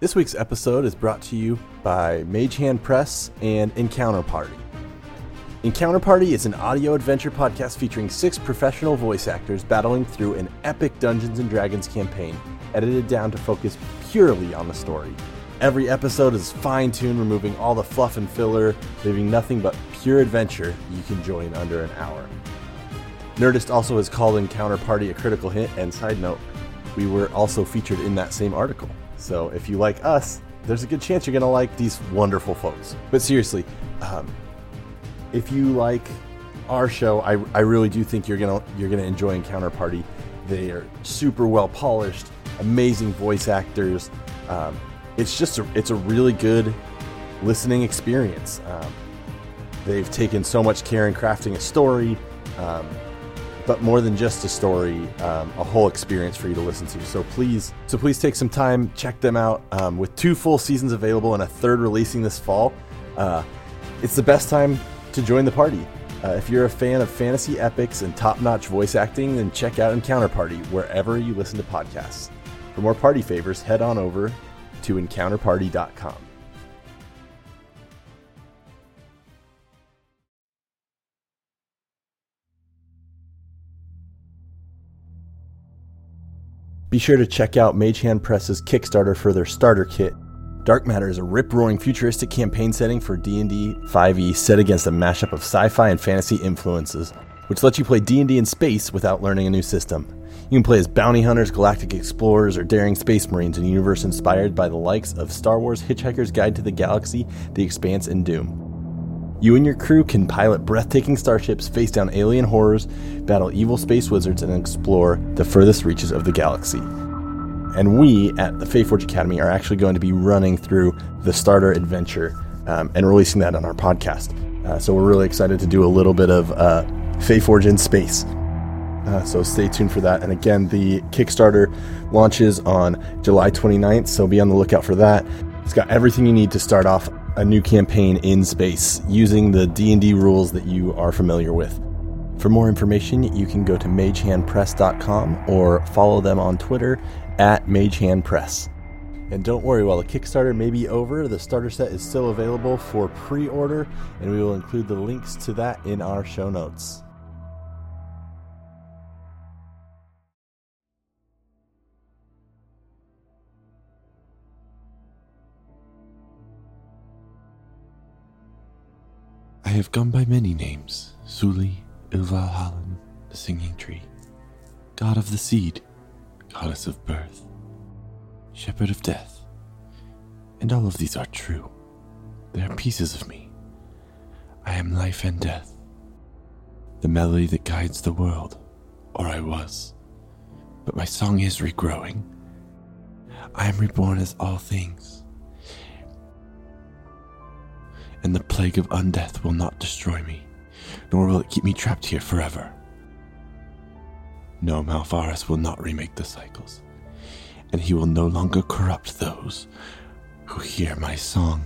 This week's episode is brought to you by Mage Hand Press and Encounter Party. Encounter Party is an audio adventure podcast featuring six professional voice actors battling through an epic Dungeons and Dragons campaign, edited down to focus purely on the story. Every episode is fine tuned, removing all the fluff and filler, leaving nothing but pure adventure you can join under an hour. Nerdist also has called Encounter Party a critical hit, and side note, we were also featured in that same article. So if you like us, there's a good chance you're going to like these wonderful folks. But seriously, um, if you like our show, I, I really do think you're gonna you're gonna enjoy Encounter Party. They are super well polished, amazing voice actors. Um, it's just a, it's a really good listening experience. Um, they've taken so much care in crafting a story, um, but more than just a story, um, a whole experience for you to listen to. So please, so please take some time, check them out. Um, with two full seasons available and a third releasing this fall, uh, it's the best time to join the party. Uh, if you're a fan of fantasy epics and top notch voice acting, then check out Encounter Party wherever you listen to podcasts. For more party favors, head on over to encounterparty.com. Be sure to check out Mage Hand Press's Kickstarter for their starter kit. Dark Matter is a rip-roaring futuristic campaign setting for D&D 5e set against a mashup of sci-fi and fantasy influences, which lets you play D&D in space without learning a new system. You can play as bounty hunters, galactic explorers, or daring space marines in a universe inspired by the likes of Star Wars Hitchhiker's Guide to the Galaxy, The Expanse, and Doom. You and your crew can pilot breathtaking starships, face down alien horrors, battle evil space wizards, and explore the furthest reaches of the galaxy. And we at the Faeforge Academy are actually going to be running through the starter adventure um, and releasing that on our podcast. Uh, so we're really excited to do a little bit of uh, Faeforge in space. Uh, so stay tuned for that. And again, the Kickstarter launches on July 29th, so be on the lookout for that. It's got everything you need to start off a new campaign in space using the D&D rules that you are familiar with. For more information, you can go to magehandpress.com or follow them on Twitter at magehandpress. And don't worry, while the Kickstarter may be over, the starter set is still available for pre order, and we will include the links to that in our show notes. I have gone by many names Suli, Ilvalhallen, the singing tree, god of the seed, goddess of birth, shepherd of death. And all of these are true. They are pieces of me. I am life and death, the melody that guides the world, or I was. But my song is regrowing. I am reborn as all things and the plague of undeath will not destroy me, nor will it keep me trapped here forever. No, Malfaris will not remake the cycles, and he will no longer corrupt those who hear my song.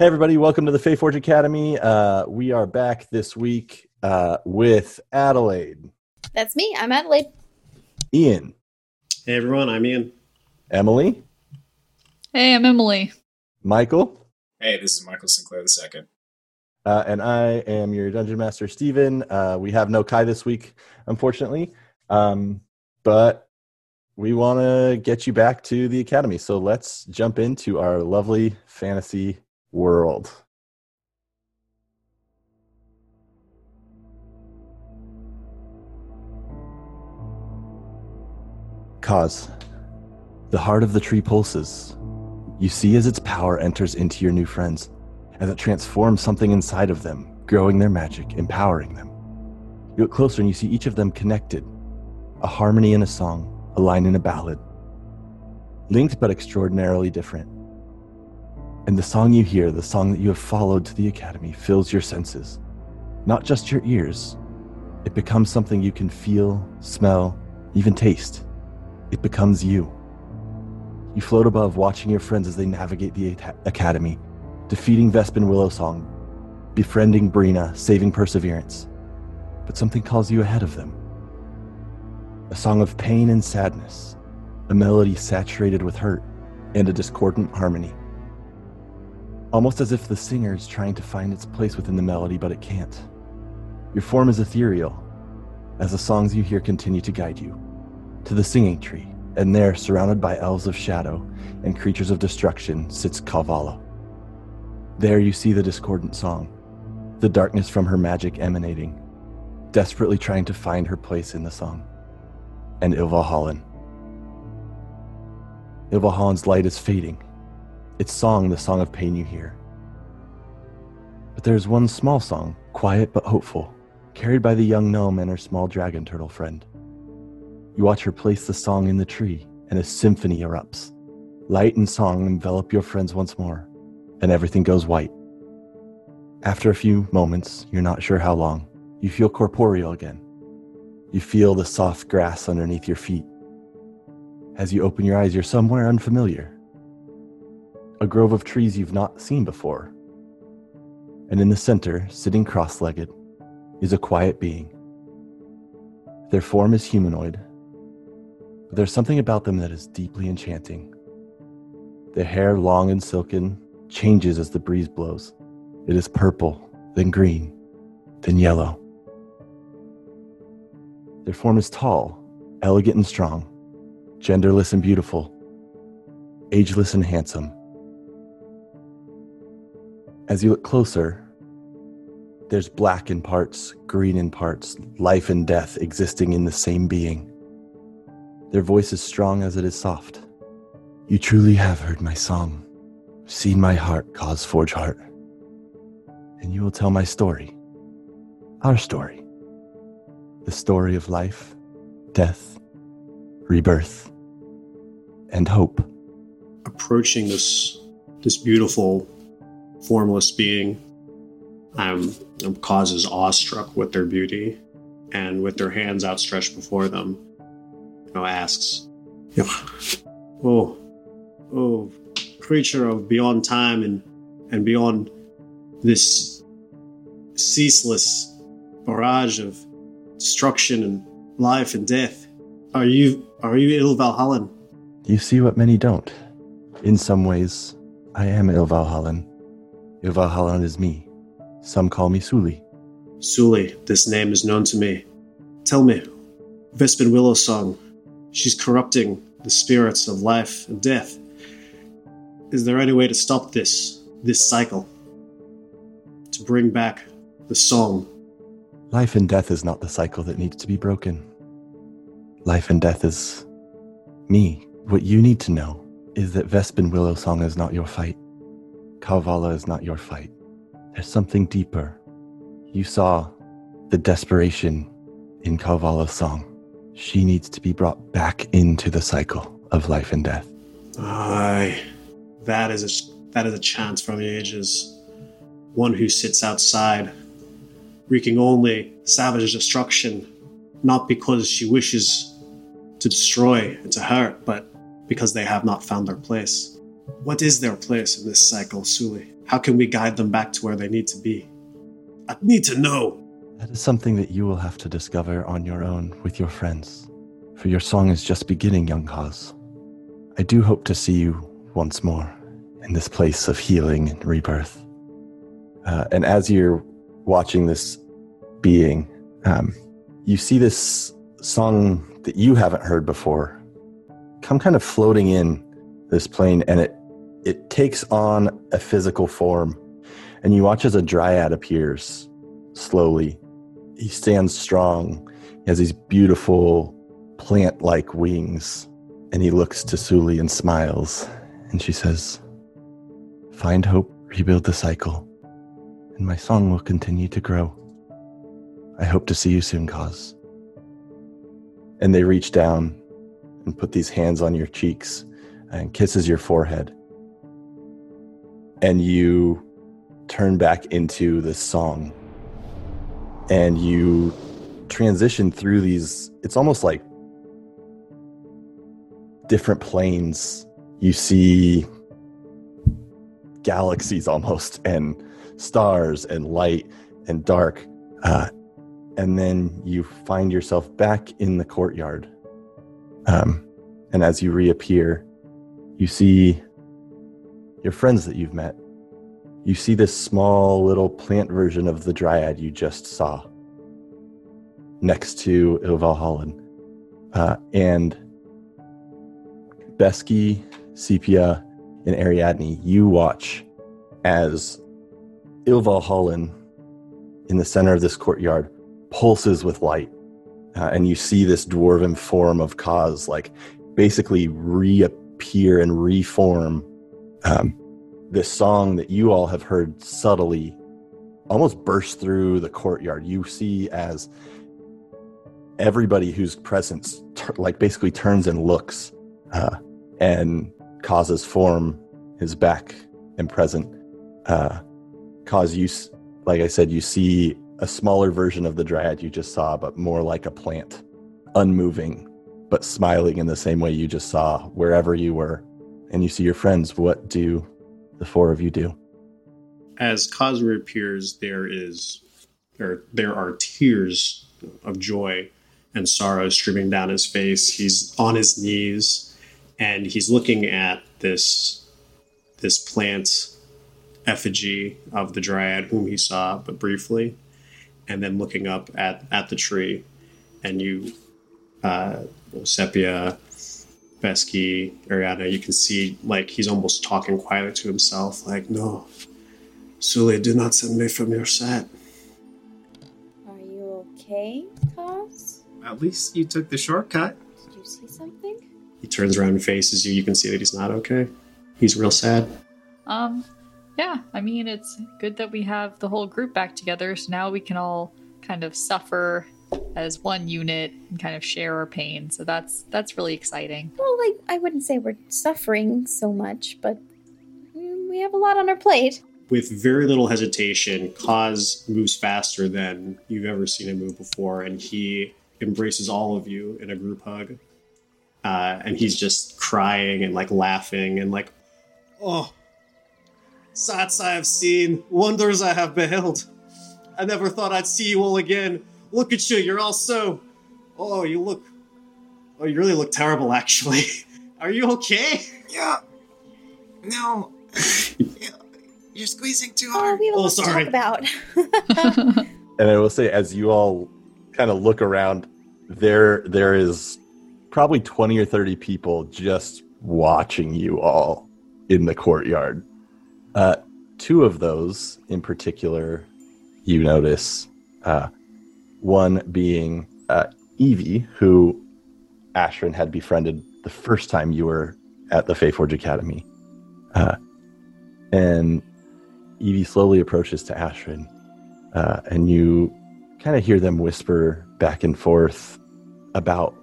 Hey, everybody, welcome to the Faith Faeforge Academy. Uh, we are back this week uh, with Adelaide, That's me. I'm Adelaide. Ian, Hey everyone, I'm Ian. Emily, Hey, I'm Emily. Michael, Hey, this is Michael Sinclair II. uh, and I am your Dungeon Master, Steven. Uh, we have no Kai this week, unfortunately, um, but we want to get you back to the Academy. So let's jump into our lovely fantasy world Kaz. The heart of the tree pulses. You see as its power enters into your new friends, as it transforms something inside of them, growing their magic, empowering them. You look closer and you see each of them connected a harmony in a song, a line in a ballad. Linked but extraordinarily different. And the song you hear, the song that you have followed to the academy, fills your senses, not just your ears. It becomes something you can feel, smell, even taste. It becomes you. You float above, watching your friends as they navigate the academy, defeating Vespin Willowsong, befriending Brina, saving Perseverance. But something calls you ahead of them. A song of pain and sadness, a melody saturated with hurt, and a discordant harmony. Almost as if the singer is trying to find its place within the melody, but it can't. Your form is ethereal, as the songs you hear continue to guide you to the singing tree, and there, surrounded by elves of shadow and creatures of destruction, sits Kalvala. There you see the discordant song, the darkness from her magic emanating, desperately trying to find her place in the song, and Ilvalhallen. Ilvalhallen's light is fading, its song the song of pain you hear. But there is one small song, quiet but hopeful, carried by the young gnome and her small dragon turtle friend. You watch her place the song in the tree, and a symphony erupts. Light and song envelop your friends once more, and everything goes white. After a few moments, you're not sure how long, you feel corporeal again. You feel the soft grass underneath your feet. As you open your eyes, you're somewhere unfamiliar. A grove of trees you've not seen before. And in the center, sitting cross legged, is a quiet being. Their form is humanoid, but there's something about them that is deeply enchanting. The hair, long and silken, changes as the breeze blows. It is purple, then green, then yellow. Their form is tall, elegant and strong, genderless and beautiful, ageless and handsome. As you look closer, there's black in parts, green in parts, life and death existing in the same being. Their voice is strong as it is soft. You truly have heard my song, seen my heart cause forge heart. And you will tell my story, our story. The story of life, death, rebirth, and hope. Approaching this this beautiful, formless being, I'm, I'm causes awestruck with their beauty, and with their hands outstretched before them, you know, asks, "Oh, oh, creature of beyond time and and beyond this ceaseless barrage of destruction and life and death, are you are you Ilvalhallen?" You see what many don't. In some ways, I am ill Ilvalhallen. Ilvalhallen is me. Some call me Suli. Suli, this name is known to me. Tell me, Vespin Willowsong, She's corrupting the spirits of life and death. Is there any way to stop this, this cycle? To bring back the song? Life and death is not the cycle that needs to be broken. Life and death is me. What you need to know is that Vespin Willowsong is not your fight. Kalvala is not your fight. There's something deeper. You saw the desperation in Kalvala's song she needs to be brought back into the cycle of life and death. Aye, that is a that is a chance from the ages. One who sits outside, wreaking only savage destruction, not because she wishes to destroy and to hurt, but because they have not found their place. What is their place in this cycle, Suli? How can we guide them back to where they need to be? I need to know. That is something that you will have to discover on your own with your friends. For your song is just beginning, young Kaz. I do hope to see you once more in this place of healing and rebirth. Uh, and as you're watching this being, um, you see this song that you haven't heard before come kind of floating in this plane, and it it takes on a physical form. And you watch as a dryad appears slowly he stands strong. He has these beautiful plant like wings And he looks to Suli and smiles, and she says, Find hope, rebuild the cycle, and my song will continue to grow. I hope to see you soon, Kaz. And they reach down and put these hands on your cheeks and kisses your forehead. And you turn back into this song. And you transition through these, it's almost like different planes. You see galaxies almost, and stars, and light, and dark. Uh, and then you find yourself back in the courtyard. Um, and as you reappear, you see your friends that you've met. You see this small little plant version of the dryad you just saw next to Ilvalhallen. Uh, and Besky, Sepia, and Ariadne, you watch as Ilvalhallen in the center of this courtyard pulses with light. Uh, and you see this dwarven form of Kaz like basically reappear and reform um, this song that you all have heard subtly almost burst through the courtyard. You see as everybody whose presence tur- like basically turns and looks uh, and Kaz's form is back and present uh, cause you like i said you see a smaller version of the dryad you just saw but more like a plant unmoving but smiling in the same way you just saw wherever you were and you see your friends what do the four of you do As Kaz appears, there is, or there are tears of joy and sorrow streaming down his face. He's on his knees, and he's looking at this this plant effigy of the dryad whom he saw but briefly, and then looking up at at the tree, and you, uh, Sepia, Besky, Ariana, you can see like he's almost talking quietly to himself, like, no, Suli, do not send me from your set. Are you okay, Kaz? At least you took the shortcut. Did you see something? He turns around and faces you. You can see that he's not okay. He's real sad. Um, yeah, I mean, it's good that we have the whole group back together, so now we can all kind of suffer as one unit and kind of share our pain. So that's that's really exciting. Well, like I wouldn't say we're suffering so much, but mm, we have a lot on our plate. With very little hesitation, Kaz moves faster than you've ever seen him move before, and he embraces all of you in a group hug. Uh, and he's just crying and like laughing and like, oh, sights I have seen, wonders I have beheld. I never thought I'd see you all again. Look at you, you're all so. Oh, you look. Oh, you really look terrible, actually. Are you okay? Yeah. No. You're squeezing too Oh, hard. we have a Oh, lot to talk about. and I will say, as you all kind of look around, there there is probably twenty or thirty people just watching you all in the courtyard. Uh, two of those, in particular, you notice. Uh, one being uh, Evie, who Ashrin had befriended the first time you were at the Faeforge Academy, uh, and Evie slowly approaches to Ashrin uh, and you kind of hear them whisper back and forth about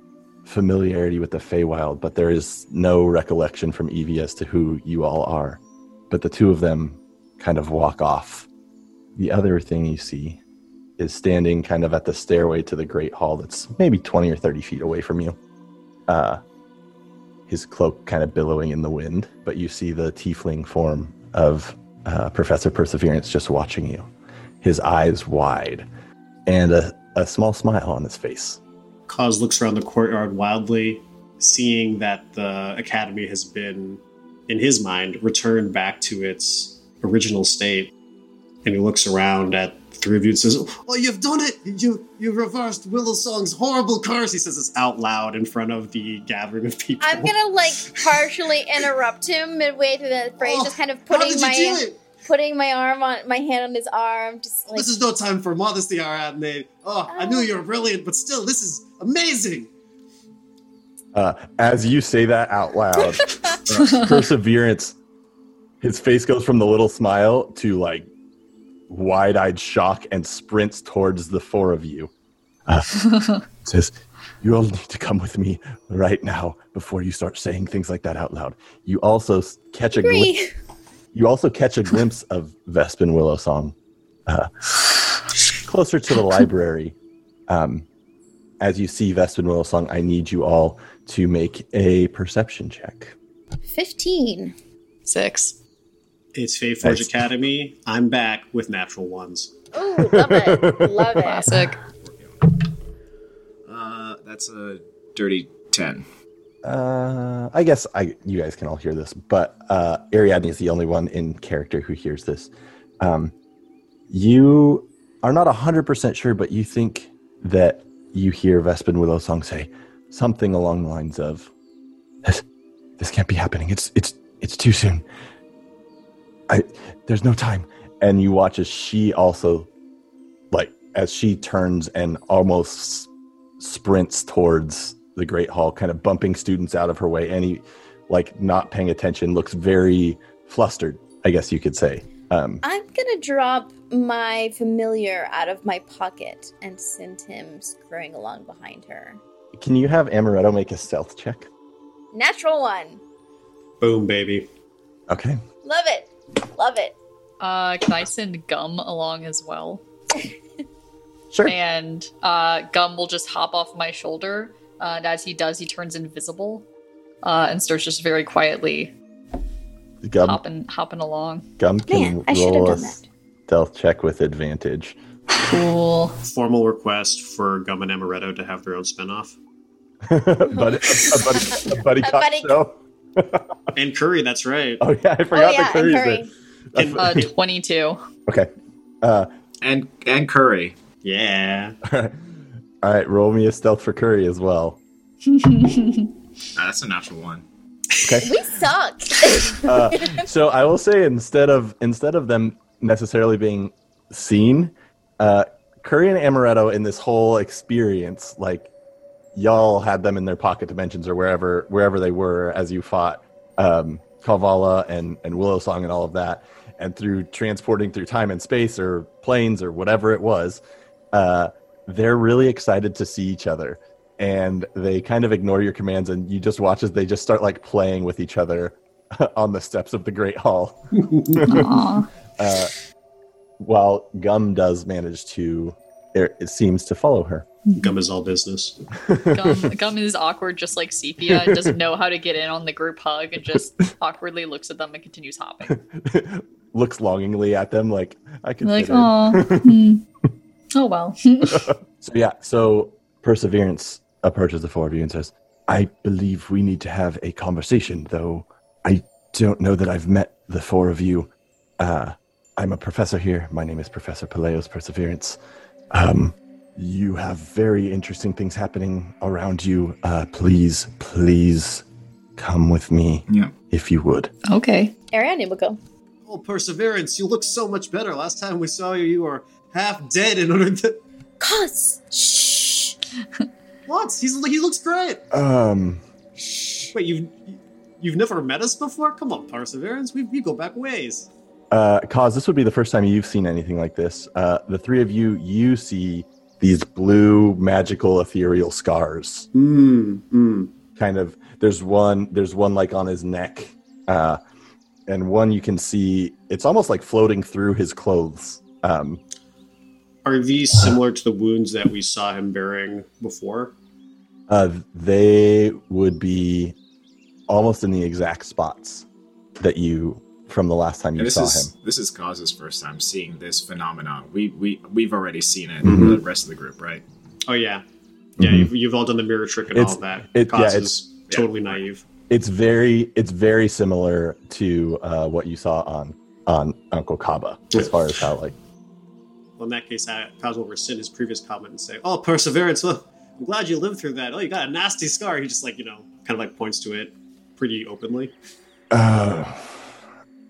familiarity with the Feywild, but there is no recollection from Evie as to who you all are. But the two of them kind of walk off. The other thing you see is standing kind of at the stairway to the Great Hall that's maybe 20 or 30 feet away from you. Uh, his cloak kind of billowing in the wind, but you see the tiefling form of uh, Professor Perseverance just watching you his eyes wide, and a, a small smile on his face. Kaz looks around the courtyard wildly, seeing that the academy has been, in his mind, returned back to its original state. And he looks around at the three of you and says, Oh, you've done it! You you reversed Willow Song's horrible curse! He says this out loud in front of the gathering of people. I'm gonna like partially interrupt him midway through the phrase, Oh, just kind of How putting did you my do it? putting my arm on my hand on his arm, just like This is no time for modesty, Ariadne. Oh, I knew you were brilliant, but still, this is amazing! Uh, as you say that out loud, uh, Perseverance, his face goes from the little smile to like wide eyed shock and sprints towards the four of you. Uh, says, You all need to come with me right now before you start saying things like that out loud. You also catch a glimpse. You also catch a glimpse of Vespin Willow Song uh, closer to the library. Um, as you see Vespin Willow Song, I need you all to make a perception check. 15. Six. It's Faeforge Nice. Academy. I'm back with natural ones. Ooh, love it. Love it. Classic. Uh, that's a dirty 10. Uh, I guess I you guys can all hear this, but uh, Ariadne is the only one in character who hears this. Um, you are not hundred percent sure, but you think that you hear Vespin Willow Song say something along the lines of, "This, this can't be happening. It's it's it's too soon. I there's no time." And you watch as she also, like, as she turns and almost sprints towards the great hall kind of bumping students out of her way and he like not paying attention looks very flustered i guess you could say um, I'm gonna drop my familiar out of my pocket and send him scurrying along behind her. can you have amaretto make a stealth check Natural one. Boom, baby. okay Love it. Love it. Uh, can I send Gum along as well? sure And uh, Gum will just hop off my shoulder. Uh, and as he does, he turns invisible uh, and starts just very quietly gum hopping, hopping along. gum can Man, I should have roll a done that. stealth check with advantage Cool. Formal request for Gum and Amaretto to have their own spinoff. but a, a buddy, a buddy A cop buddy- show And Curry, that's right. oh yeah i Oh, forgot yeah, the curry's and there. Curry. And- Uh, 22. okay uh, And and Curry. Yeah. all right roll me a stealth for curry as well Ah, that's a natural one. okay We suck. uh, so I will say instead of instead of them necessarily being seen, uh, Curry and Amaretto in this whole experience, like y'all had them in their pocket dimensions or wherever wherever they were as you fought um, Kalvala and and Willow Song and all of that, and through transporting through time and space or planes or whatever it was, uh, they're really excited to see each other. And they kind of ignore your commands, and you just watch as they just start like playing with each other on the steps of the Great Hall. Uh, while Gum does manage to, it, it seems to follow her. Gum is all business. Gum, Gum is awkward, just like Sepia, and doesn't know how to get in on the group hug and just awkwardly looks at them and continues hopping. Looks longingly at them, like I could. Like, fit oh, hmm. oh well. So yeah, so Perseverance approaches the four of you and says, "I believe we need to have a conversation, though I don't know that I've met the four of you. Uh, I'm a professor here. My name is Professor Peleos Perseverance. Um, you have very interesting things happening around you. Uh, please, please, come with me Yeah. if you would." okay. Ariadne will go. Oh, Perseverance, you look so much better. Last time we saw you, you were half dead in order to. Cuz. Shh. What? He's he looks great. Um, Wait, you've you've never met us before? Come on, Perseverance. We, we go back ways. uh, Kaz, this would be the first time you've seen anything like this. Uh, the three of you, you see these blue, magical, ethereal scars. Hmm. Hmm. Kind of. There's one. There's one like on his neck, uh, and one you can see. It's almost like floating through his clothes. Um, Are these similar to the wounds that we saw him bearing before? uh, they would be almost in the exact spots that you from the last time you this saw is him. this is Kaz's first time seeing this phenomenon. We we we've already seen it. Mhm. The rest of the group, right? Oh yeah, yeah. Mhm. You've, you've all done the mirror trick and It's- all that. it- yeah, Cause it's- is yeah. totally naive. It's very it's very similar to uh, what you saw on on Uncle Kaba as far as how like Well, in that case, I, Kaz will rescind his previous comment and say, "Oh, Perseverance. Well, I'm glad you lived through that. Oh, you got a nasty scar." He just like you know, kind of like points to it pretty openly. uh,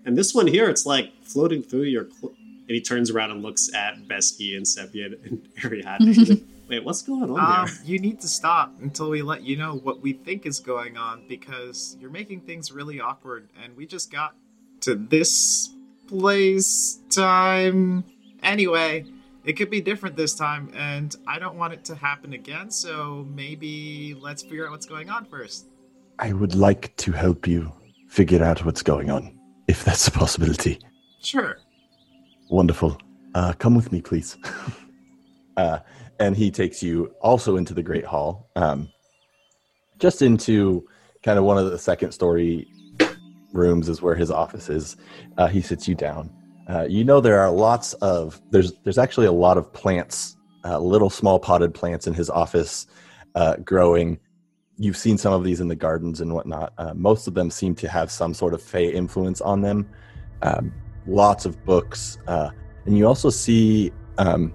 And this one here, it's like floating through your. Cl- and he turns around and looks at Besky and Sepia and Ariadne. He's like, Wait, what's going on Um, there? you need to stop until we let you know what we think is going on because you're making things really awkward, and we just got to this place time. Anyway, it could be different this time, and I don't want it to happen again. So maybe let's figure out what's going on first. I would like to help you figure out what's going on, if that's a possibility. Sure. Wonderful. Uh, come with me, please. uh, and he takes you also into the great hall um, just into kind of one of the second story rooms is where his office is. Uh, he sits you down. Uh, you know there are lots of there's there's actually a lot of plants uh, little small potted plants in his office uh, growing. You've seen some of these in the gardens and whatnot. Uh, most of them seem to have some sort of fey influence on them. Um, lots of books uh, and you also see um,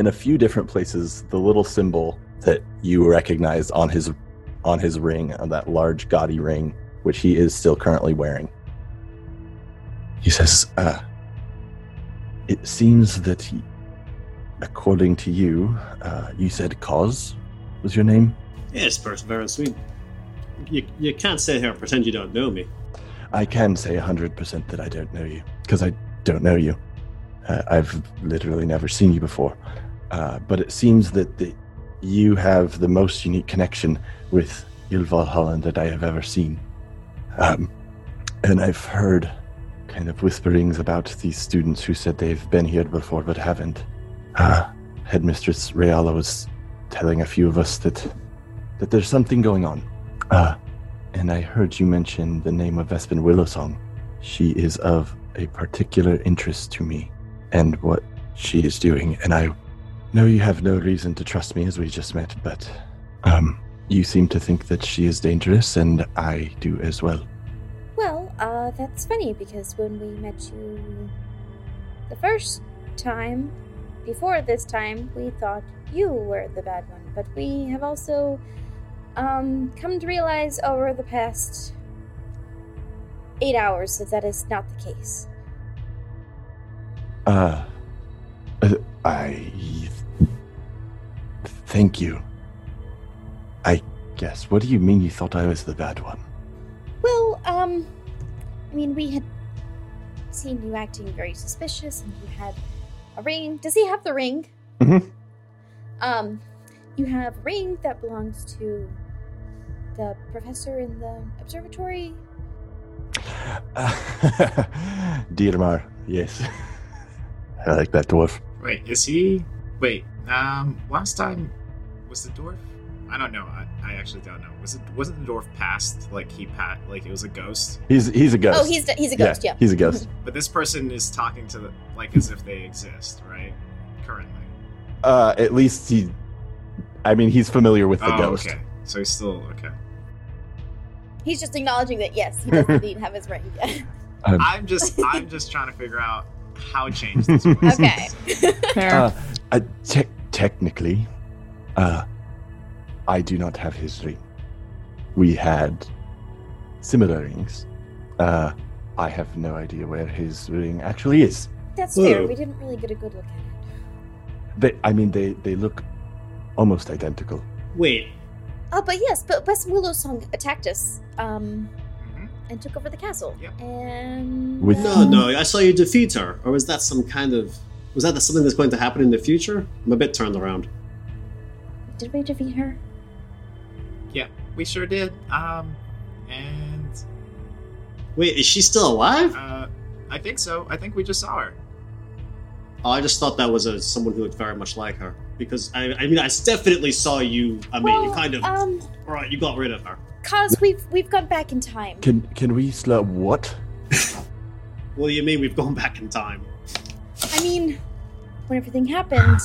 in a few different places the little symbol that you recognize on his on his ring on that large gaudy ring which he is still currently wearing he says uh it seems that he, according to you uh you said Kaz was your name Yes, Perseverance. We, you, you can't sit here and pretend you don't know me. I can say 100% that I don't know you, because I don't know you. Uh, I've literally never seen you before. Uh, but it seems that the, you have the most unique connection with Ilvalhallen that I have ever seen. Um, and I've heard kind of whisperings about these students who said they've been here before but haven't. Uh, Headmistress Reala was telling a few of us that that there's something going on. Uh, and I heard you mention the name of Vespin Willowsong. She is of a particular interest to me and what she is doing. And I know you have no reason to trust me as we just met, but um, you seem to think that she is dangerous, and I do as well. Well, uh, that's funny because when we met you the first time, before this time, we thought you were the bad one. But we have also um, come to realize over the past eight hours that that is not the case. Uh, I thank you. I guess. What do you mean you thought I was the bad one? Well, um, I mean, we had seen you acting very suspicious, and you had a ring. Does he have the ring? Mhm. Um, you have a ring that belongs to the professor in the observatory. Uh, Dietmar, yes. I like that dwarf. Wait, is he? Wait, um, last time was the dwarf? I don't know. I, I actually don't know. Was it wasn't the dwarf passed like he pat like it was a ghost? He's he's a ghost. Oh, he's he's a ghost. Yeah. he's a ghost. But this person is talking to the like as if they exist, right? Currently. uh, at least he i mean he's familiar with the oh, ghost okay. So he's still okay. He's just acknowledging that yes, he does indeed have his ring. Yeah. Um, I'm just I'm just trying to figure out how changed this was. okay. Fair. Uh, uh, te- technically, uh, I do not have his ring. We had similar rings. Uh, I have no idea where his ring actually is. That's fair. Whoa. We didn't really get a good look at it. They, I mean, they, they look almost identical. Wait, Oh, but yes, but West Willow Song attacked us. Um, Mhm. and took over the castle. Yep. And With- no, no, I saw you defeat her. Or was that some kind of. Was that something that's going to happen in the future? I'm a bit turned around. Did we defeat her? Yeah, we sure did. Um, and Wait, is she still alive? uh, I think so. I think we just saw her. Oh, I just thought that was a, someone who looked very much like her. Because, I, I mean, I definitely saw you. I mean, you kind of. um, Alright, you got rid of her. cause we've we've gone back in time. Can can we slow what? What do you mean we've gone back in time? I mean, when everything happened,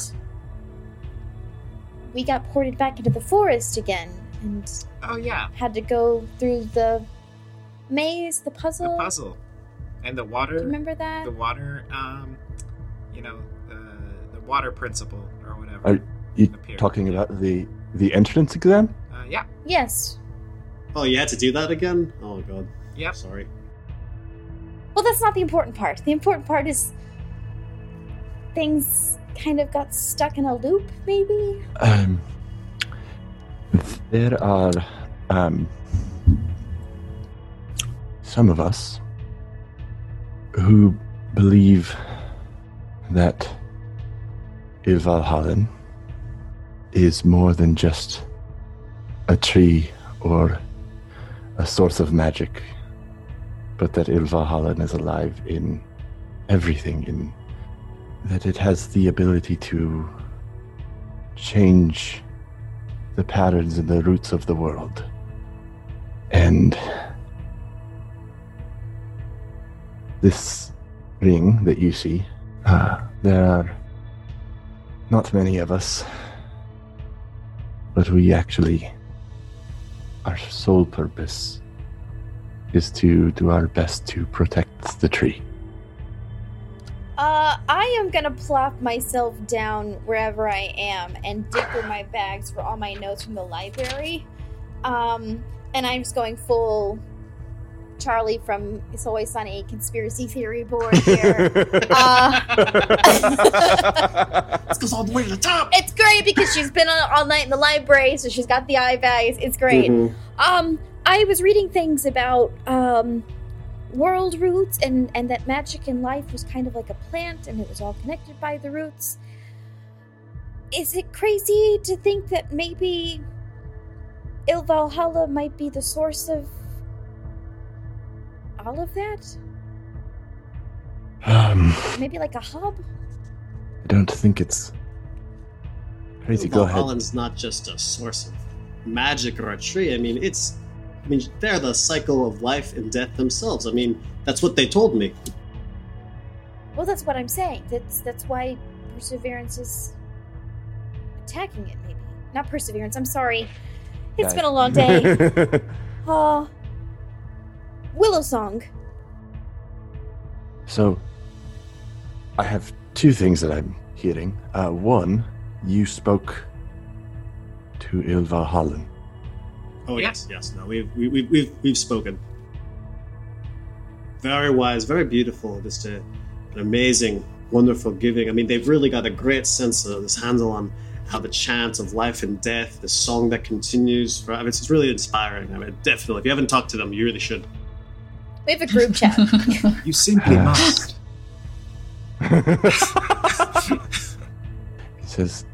we got ported back into the forest again and Oh yeah, had to go through the maze, the puzzle. the puzzle and the Do water. you remember that? the water um you know the the water principle or whatever Are you appeared. talking about the the entrance exam? uh, yeah Yes. Oh, you had to do that again? Oh, God. yeah Sorry. Well, that's not the important part. The important part is things kind of got stuck in a loop, maybe? Um, there are um, some of us who believe that Ilvalhallen is more than just a tree or a source of magic, but that Ilvalhallen is alive in everything, in that it has the ability to change the patterns and the roots of the world. And this ring that you see, uh, there are not many of us, but we actually, our sole purpose is to do our best to protect the tree. Uh, I am gonna plop myself down wherever I am and dig through my bags for all my notes from the library. Um, and I'm just going full Charlie from It's Always Sunny conspiracy theory board here. uh, This goes all the way to the top. it's great because she's been on all night in the library, so she's got the eye bags. It's great. Mhm. Um, I was reading things about um world roots and and that magic in life was kind of like a plant and it was all connected by the roots. Is it crazy to think that maybe Ilvalhallen might be the source of all of that? Um, Maybe like a hub? I don't think it's crazy. Go ahead. Valhallen's not just a source of magic or a tree. I mean, it's. I mean, they're the cycle of life and death themselves. I mean, that's what they told me. Well, that's what I'm saying. That's that's why Perseverance is attacking it. Maybe not Perseverance. I'm sorry. It's been a long day. Uh, Willow Song. So, I have two things that I'm hearing. Uh, one, you spoke to Ilvalhallen. Oh Yeah. yes, yes. No, we've we, we've we've we've spoken. Very wise, very beautiful. Just a, an amazing, wonderful giving. I mean, they've really got a great sense of this handle on how the chant of life and death, the song that continues. For, I mean, it's really inspiring. I mean, definitely. If you haven't talked to them, you really should. We have a group chat. You simply must. He says,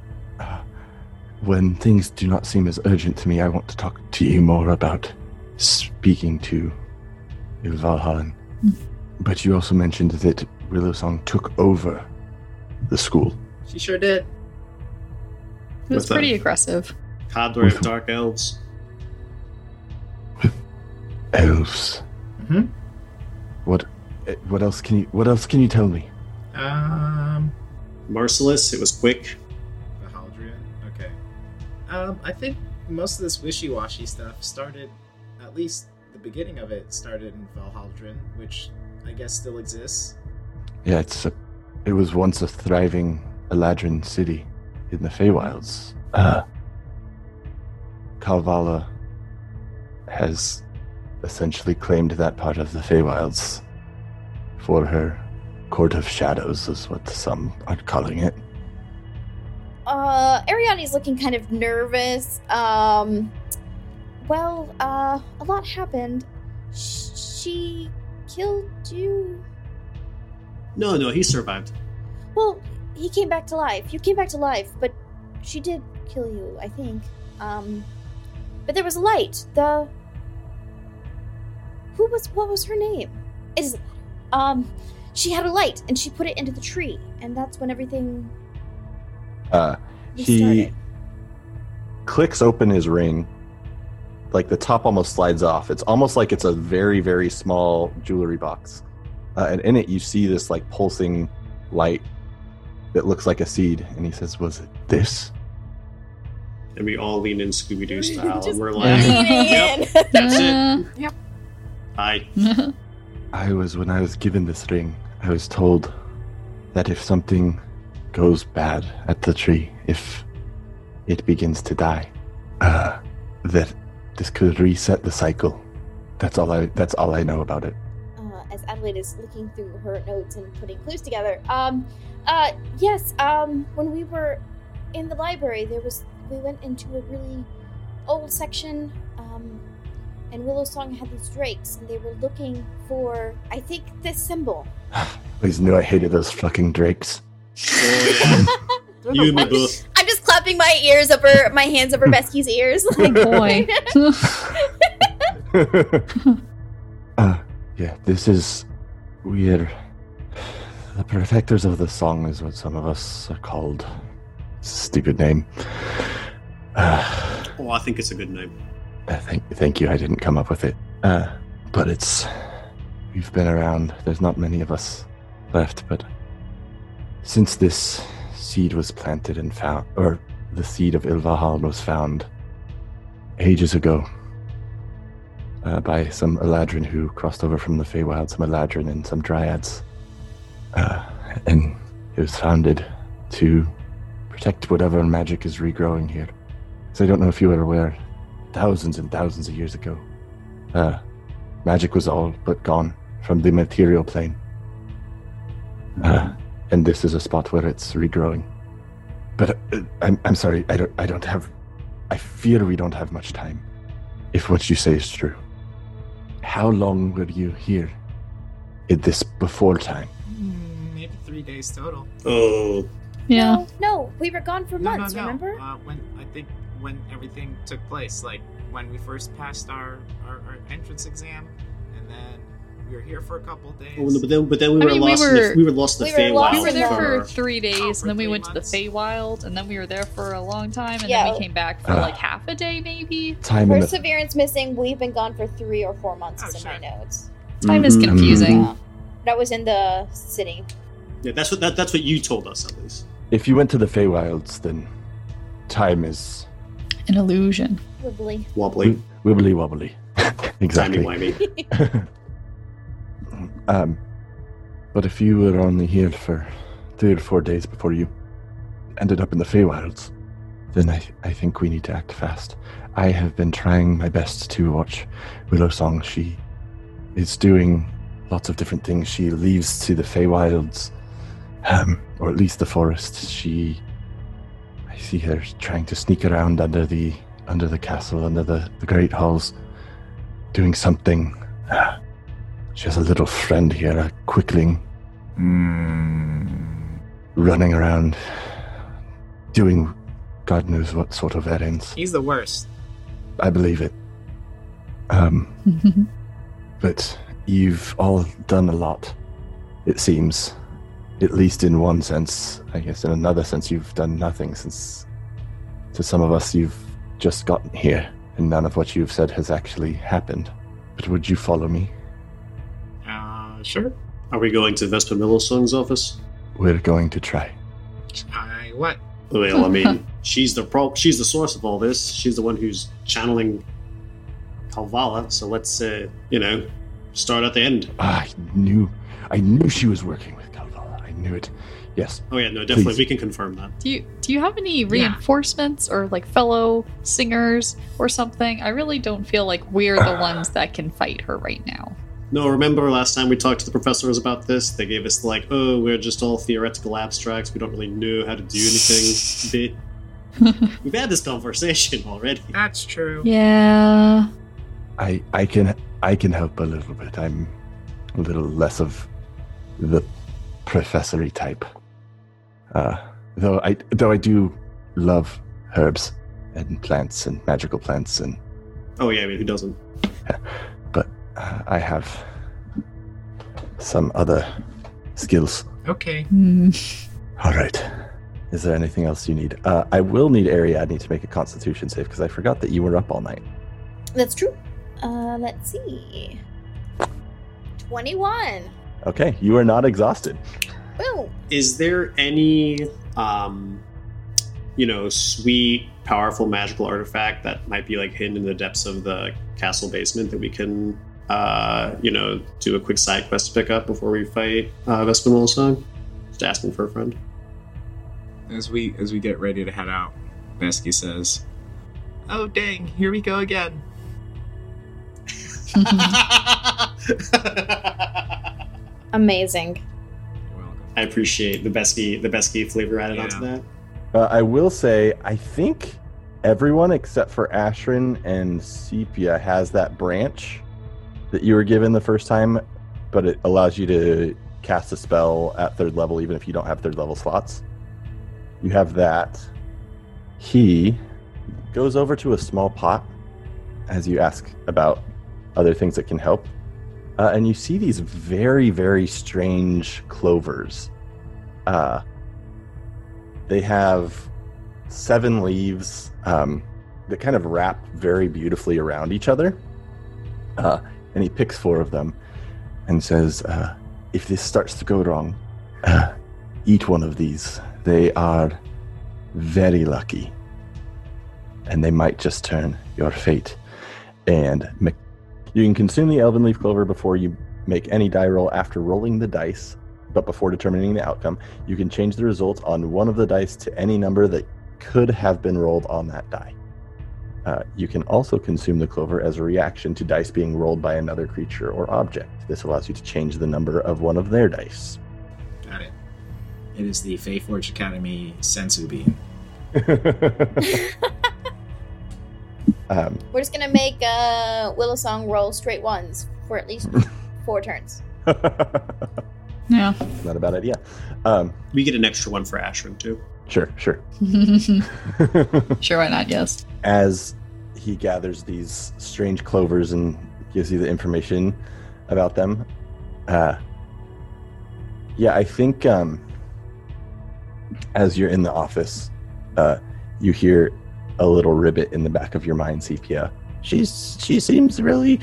When things do not seem as urgent to me, I want to talk to you more about speaking to Ilvalhallen. But you also mentioned that Willow Song took over the school. She sure did. It was With, pretty aggressive. Cadre of Dark Elves. Elves. Mhm. What? eh, What else can you? What else can you tell me? Um, Merciless. It was quick. Um, I think most of this wishy-washy stuff started, at least the beginning of it started in Valhaldrin, which I guess still exists. Yeah, it's a. It was once a thriving Eladrin city in the Feywilds. Uh, Kalvala has essentially claimed that part of the Feywilds for her Court of Shadows, is what some are calling it. Uh, Ariane's looking kind of nervous. Um, well, uh, a lot happened. Sh- she killed you. No, no, he survived. Well, he came back to life. You came back to life, but she did kill you, I think. Um, but there was a light. The who was what was her name? It doesn't matter. Um, she had a light, and she put it into the tree, and that's when everything Uh, he clicks open his ring. Like the top almost slides off. It's almost like it's a very, very small jewelry box. Uh, and in it, you see this like pulsing light that looks like a seed. And he says, Was it this? And we all lean in Scooby Doo style, and we're like, Yep. That's it. Yep. "I." I was, when I was given this ring, I was told that if something goes bad at the tree, if it begins to die, uh, that this could reset the cycle. That's all I. That's all I know about it. uh, as Adelaide is looking through her notes and putting clues together. Um, Uh, yes. Um, when we were in the library, there was we went into a really old section. Um, and Willow Song had these drakes, and they were looking for, I think, this symbol. Always knew I hated those fucking drakes. Oh, yeah. you and me both. I'm just clapping my ears over my hands over Besky's ears. Like, Boy. uh, yeah, this is weird. The protectors of the song is what some of us are called. Stupid name. Uh, Oh, I think it's a good name. Uh, thank, thank you. I didn't come up with it. Uh, but it's. We've been around. There's not many of us left, but since this seed was planted and found, or the seed of Ilvahal was found ages ago uh, by some Eladrin who crossed over from the Feywild, some Eladrin and some Dryads. Uh, and it was founded to protect whatever magic is regrowing here. So I don't know if you are aware, thousands and thousands of years ago, uh, magic was all but gone from the material plane. Uh, and this is a spot where it's regrowing. But uh, I'm, I'm sorry, I don't, I don't have. I fear we don't have much time. If what you say is true. How long were you here? In this before time? Hmm, maybe three days total. Oh, yeah. No, no, we were gone for no, months. no, no. Remember? Uh, when I think when everything took place, like when we first passed our, our, our entrance exam, and then we were here for a couple days. oh, but then but then we I were mean, we lost. in the, we were lost in the we were lost Feywild We were there the- for three days, Oh, and then we three went to months. the Feywild, and then we were there for a long time, and Yeah. then we came back for Ah. like half a day, maybe. Time in the Perseverance missing. We've been gone for three or four months. Oh, is in my notes. Time is Mhm. confusing. Yeah. That was in the city. Yeah, that's what that, that's what you told us at least. If you went to the Feywilds, then time is An illusion. Wibbly. Wobbly, wibbly wobbly. exactly. timey wimey. um, but if you were only here for three or four days before you ended up in the Feywilds, then I, I think we need to act fast. I have been trying my best to watch Willow Song. She is doing lots of different things. She leaves to the Feywilds, um, or at least the forest. She, I see her trying to sneak around under the under the castle, under the, the great halls, doing something. She has a little friend here, a quickling, Hmm. running around, doing God knows what sort of errands. He's the worst. I believe it. Um, but you've all done a lot, it seems. At least in one sense. I guess in another sense, you've done nothing since, to some of us, you've just gotten here, and none of what you've said has actually happened. But would you follow me? Uh, sure. Are we going to Vespa Willow Song's office? We're going to try. I what? Well, I mean, she's the pro- she's the source of all this. She's the one who's channeling Kalvala. So let's, uh, you know, start at the end. Ah, I knew, I knew she was working with Kalvala. I knew it. Yes, Oh yeah, no, definitely, Please. we can confirm that. Do you do you have any reinforcements or like fellow singers or something? I really don't feel like we're the ones that can fight her right now. No, remember last time we talked to the professors about this? They gave us like, oh, we're just all theoretical abstracts. We don't really know how to do anything. Bit. We've had this conversation already. That's true. Yeah. I, I can, I can help a little bit. I'm a little less of the professory type. Uh, though I, though I do love herbs and plants and magical plants, and Oh yeah, I mean, who doesn't? but uh, I have some other skills. Okay. Hmm. All right. Is there anything else you need? Uh, I will need Ariadne to make a Constitution save because I forgot that you were up all night. That's true. Uh, let's see. 21. Okay, you are not exhausted. Boom. Is there any, um, you know, sweet, powerful magical artifact that might be like hidden in the depths of the castle basement that we can, uh, you know, do a quick side quest to pick up before we fight uh, Vespinol Song? Just asking for a friend. As we as we get ready to head out, Besky says, "Oh dang, here we go again." Amazing. I appreciate the Besky the Besky flavor added Yeah. onto that. Uh, I will say, I think everyone except for Ashrin and Sepia has that branch that you were given the first time, but it allows you to cast a spell at third level even if you don't have third level slots. You have that. He goes over to a small pot as you ask about other things that can help. Uh, and you see these very, very strange clovers. Uh, they have seven leaves um, that kind of wrap very beautifully around each other. Uh, and he picks four of them and says, uh, If this starts to go wrong, uh, eat one of these. They are very lucky. And they might just turn your fate. And you can consume the elven leaf clover before you make any die roll after rolling the dice but before determining the outcome, you can change the result on one of the dice to any number that could have been rolled on that die. Uh, you can also consume the clover as a reaction to dice being rolled by another creature or object. This allows you to change the number of one of their dice. Got it. It is the Faeforge Academy Senzu Bean. um, We're just gonna make uh, Willow Song roll straight ones for at least four turns. Yeah. not a bad idea. Um, We get an extra one for Ashrin too. Sure, sure. sure, why not? Yes. as he gathers these strange clovers and gives you the information about them. Uh, yeah, I think um, as you're in the office, uh, you hear a little ribbit in the back of your mind, Sepia. She's she seems really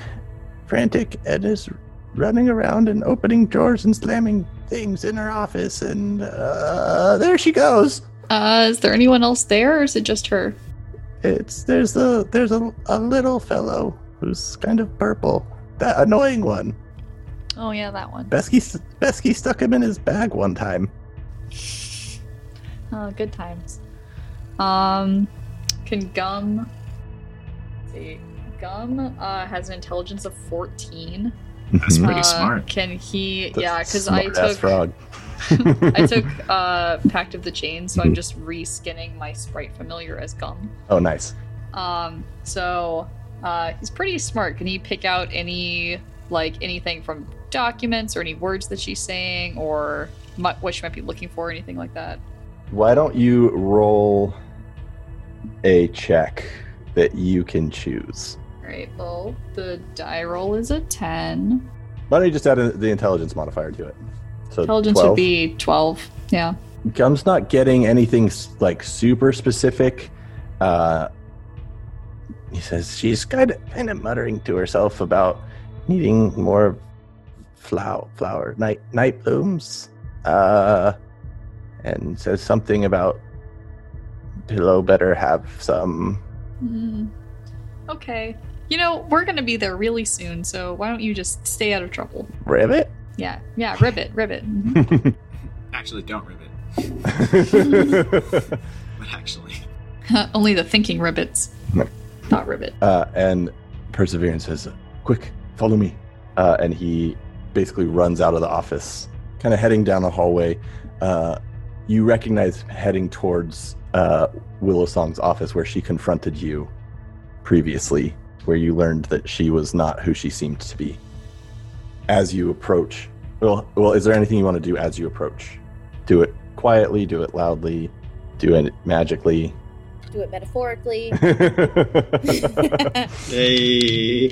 frantic and is running around and opening drawers and slamming things in her office, and uh, there she goes. Uh, is there anyone else there, or is it just her? It's there's a there's a, a little fellow who's kind of purple. That annoying one. Oh yeah, that one. Besky Besky stuck him in his bag one time. Oh, good times. Um, can Gum? let's see, Gum uh, has an intelligence of fourteen. That's pretty Uh, smart. Can he? The yeah, because I smart-ass took frog. I took uh Pact of the Chain, so I'm just reskinning my sprite familiar as Gum. Oh, nice. Um, so uh, he's pretty smart. Can he pick out any like anything from documents or any words that she's saying or mu- what she might be looking for, or anything like that? Why don't you roll a check that you can choose? All right. Well, the die roll is a ten. Why don't you just add a, the intelligence modifier to it? So Intelligence 12. would be twelve. Yeah. Gum's not getting anything like super specific. Uh, he says she's kind of kind of muttering to herself about needing more flower flower night night blooms. Uh, and says something about pillow better have some. Mm. Okay. You know, we're gonna be there really soon, so why don't you just stay out of trouble? Ribbit. Yeah. Yeah. Ribbit. Ribbit. Actually, don't ribbit. But actually, Only the thinking ribbits. No. Not ribbit. uh, and Perseverance says, "Quick, follow me." Uh, and he basically runs out of the office, kind of heading down a hallway. Uh, you recognize heading towards uh, Willow Song's office, where she confronted you previously, where you learned that she was not who she seemed to be. As you approach, well, well, is there anything you want to do as you approach? Do it quietly. Do it loudly. Do it magically. Do it metaphorically. Hey.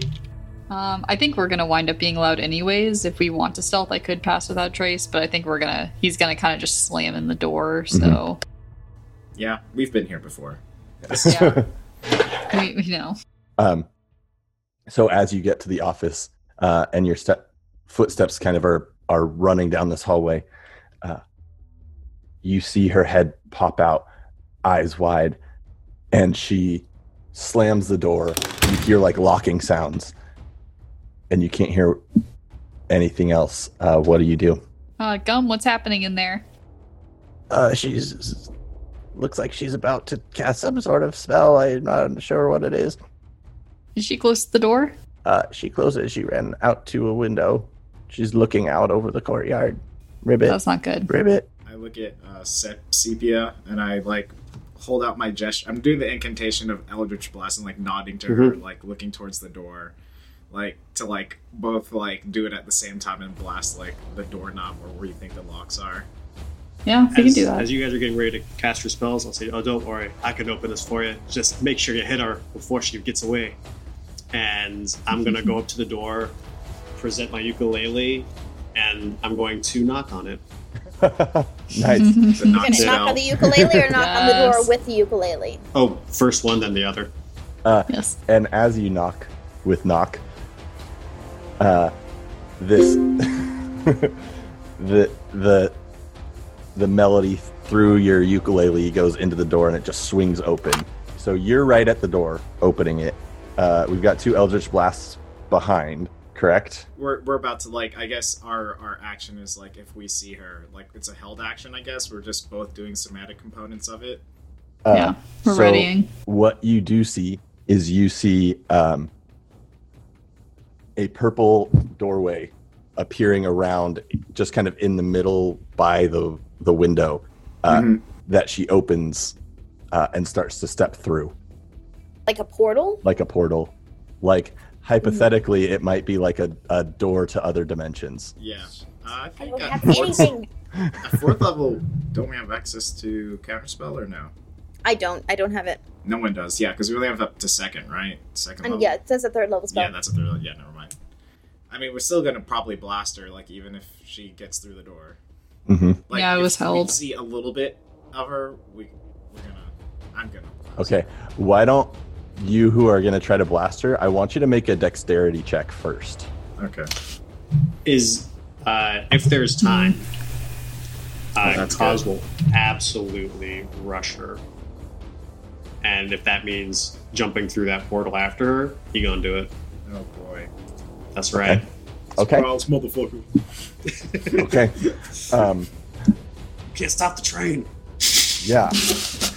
Um, I think we're gonna wind up being loud anyways. If we want to stealth, I could pass without trace, but I think we're gonna. He's gonna kind of just slam in the door. So yeah, we've been here before. yeah, we, we know. Um, so as you get to the office uh, and your step footsteps kind of are are running down this hallway, uh, you see her head pop out, eyes wide, and she slams the door. You hear like locking sounds, and you can't hear anything else. Uh, what do you do? Uh, Gum, what's happening in there? Uh, she's looks like she's about to cast some sort of spell. I'm not sure what it is. Is she close the door? Uh, she closes. She ran out to a window. She's looking out over the courtyard. Ribbit. That's not good. Ribbit. I look at uh, Se- Sepia and I like hold out my gesture. I'm doing the incantation of Eldritch Blast and like nodding to her, like looking towards the door, like to like both like do it at the same time and blast like the doorknob or where you think the locks are. Yeah, we can do that. as you guys are getting ready to cast your spells, I'll say, "Oh, don't worry, I can open this for you. Just make sure you hit her before she gets away." And I'm gonna go up to the door, present my ukulele, and I'm going to knock on it. nice. You're knock gonna spell. knock on the ukulele or knock on the door with the ukulele? Oh, first one, then the other. Uh, yes. and as you knock with knock, uh, this the the the melody through your ukulele goes into the door and it just swings open. So you're right at the door, opening it. Uh, we've got two Eldritch blasts behind, correct? We're, we're about to like I guess our our action is like if we see her like it's a held action I guess we're just both doing somatic components of it. Uh, yeah. We're so readying. What you do see is you see um, a purple doorway appearing around, just kind of in the middle by the the window uh, Mhm. that she opens uh, and starts to step through, Like a portal? like a portal. Like hypothetically, it might be like a, a door to other dimensions. Yeah. Uh, I I think don't at fourth, at fourth level, don't we have access to counterspell or no? I don't. I don't have it. No one does. Yeah, because we only have up to second, right? Second And level. yeah, it says a third level spell. Yeah, that's a third. level. Yeah, never mind. I mean, we're still gonna probably blast her, like even if she gets through the door. Mm-hmm. Like, Yeah, it if was held. See a little bit of her. We we're gonna. I'm gonna. blast Okay, why don't you who are going to try to blast her? I want you to make a dexterity check first. Okay. Is uh, if there's time, uh, Oh, that's Kaz will absolutely rush her. And if that means jumping through that portal after her, he gonna do it. Oh boy. That's right. Okay. Surprise, motherfucker. Okay. Um, Can't stop the train. Yeah.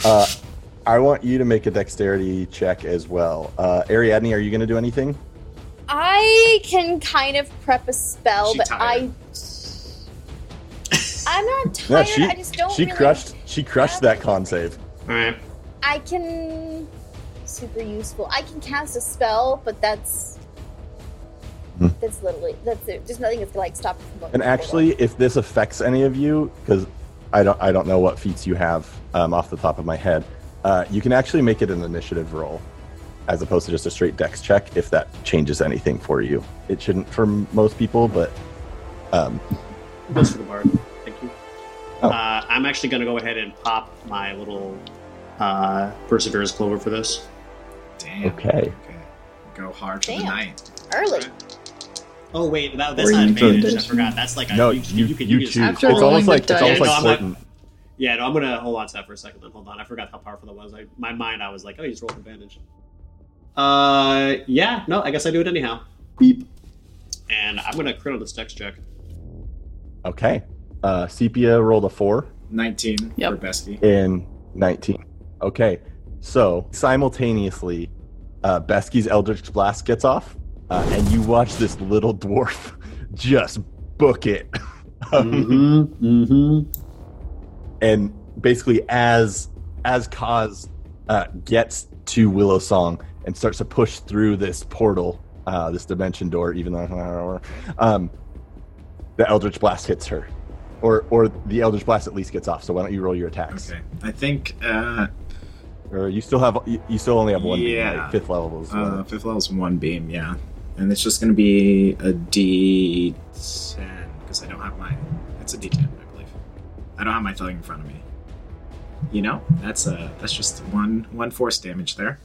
Uh, I want you to make a dexterity check as well. Uh, Ariadne, are you going to do anything? I can kind of prep a spell, She but tired. I. I'm not tired. No, she I just don't. she really- crushed she crushed that con save. All right. I can. Super useful. I can cast a spell, but that's. Hmm. That's literally that's it. There's nothing that's gonna like stop it from going. And through the actually, if this affects any of you, because I don't I don't know what feats you have um, off the top of my head, uh, you can actually make it an initiative roll, as opposed to just a straight dex check. If that changes anything for you, it shouldn't for m- most people, but um, Goes for the bard. Thank you. Oh. Uh, I'm actually gonna go ahead and pop my little uh, perseverance clover for this. Damn. okay. Okay. Go hard for the Damn. night. Early. Oh wait, that, that's Or not you advantage. I forgot. That's like a, No, you, you you, can you use choose. It's almost like it's almost dice. like Yeah, no, I'm not- flirting. Yeah, no, I'm gonna hold on to that for a second. Then hold on. I forgot how powerful that was. I, my mind, I was like, oh, you just rolled advantage. Uh, yeah, no, I guess I do it anyhow. Beep. And I'm gonna crit on this dex check. Okay. Uh, Sepia rolled a four. 19 Yep. for Besky. in 19. Okay, so simultaneously, uh, Besky's Eldritch Blast gets off, uh, and you watch this little dwarf just book it. Mm-hmm. Mm-hmm. And basically, as as Kaz uh, gets to Willow Song and starts to push through this portal, uh, this dimension door, even though um, the Eldritch Blast hits her. Or, or the Eldritch Blast at least gets off. So why don't you roll your attacks? Okay. I think uh, Or you still have you, you still only have one beam, Yeah. right? fifth level is uh, fifth level's one beam, yeah. And it's just going to be a D10 because I don't have my. It's a D10, I believe. I don't have my thing in front of me. You know, that's uh that's just one one force damage there.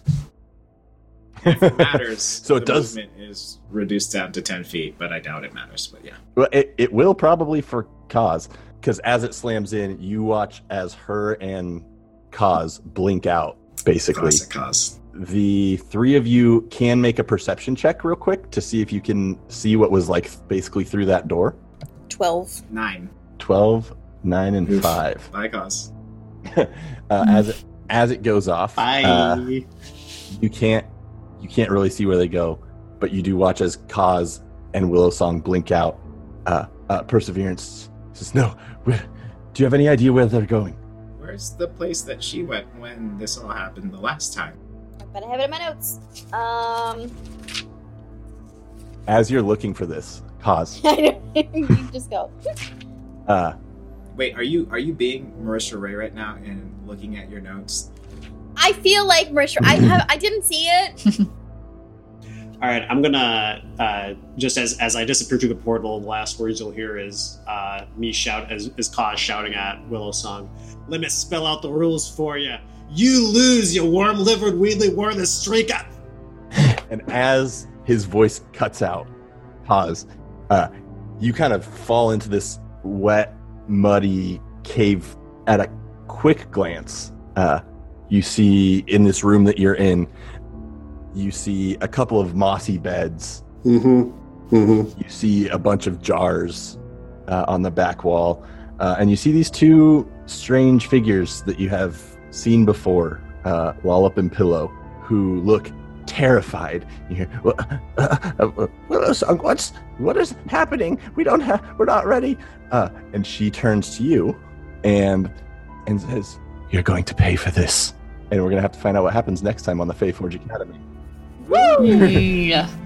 If it matters, So it does- movement is reduced down to ten feet, but I doubt it matters. But yeah, well, it, it will probably for Kaz because as it slams in, you watch as her and Kaz blink out. Basically, classic Kaz. the three of you can make a perception check real quick to see if you can see what was like basically through that door. Twelve. Nine 12, 9, and Oof. 5. by Kaz. uh, as it as it goes off, Bye. uh, you can't you can't really see where they go, but you do watch as Kaz and Willow Song blink out. Uh, uh, Perseverance says, "No. Where, do you have any idea where they're going?" Where's the place that she went when this all happened the last time? But I have it in my notes. Um, As you're looking for this, Kaz you just go. uh, Wait, are you are you being Marisha Ray right now and looking at your notes? I feel like Marisha. I have. I didn't see it. All right, I'm gonna uh, just as as I disappear through the portal. The last words you'll hear is uh, me shout as is Kaz shouting at Willow Song. Let me spell out the rules for you. You lose, you warm-livered, wheedly worthless streak. up. and as his voice cuts out, pause. Uh, you kind of fall into this wet, muddy cave. At a quick glance, uh, you see in this room that you're in, you see a couple of mossy beds. Mm-hmm. Mm-hmm. You see a bunch of jars uh, on the back wall, uh, and you see these two strange figures that you have seen before, uh, Lollop and Pillow, who look terrified. You hear, "Wha- uh, uh, Willow what's what is happening? We don't have, we're not ready. Uh, and she turns to you, and and says, "You're going to pay for this." And we're gonna have to find out what happens next time on the Faeforge Academy. yeah.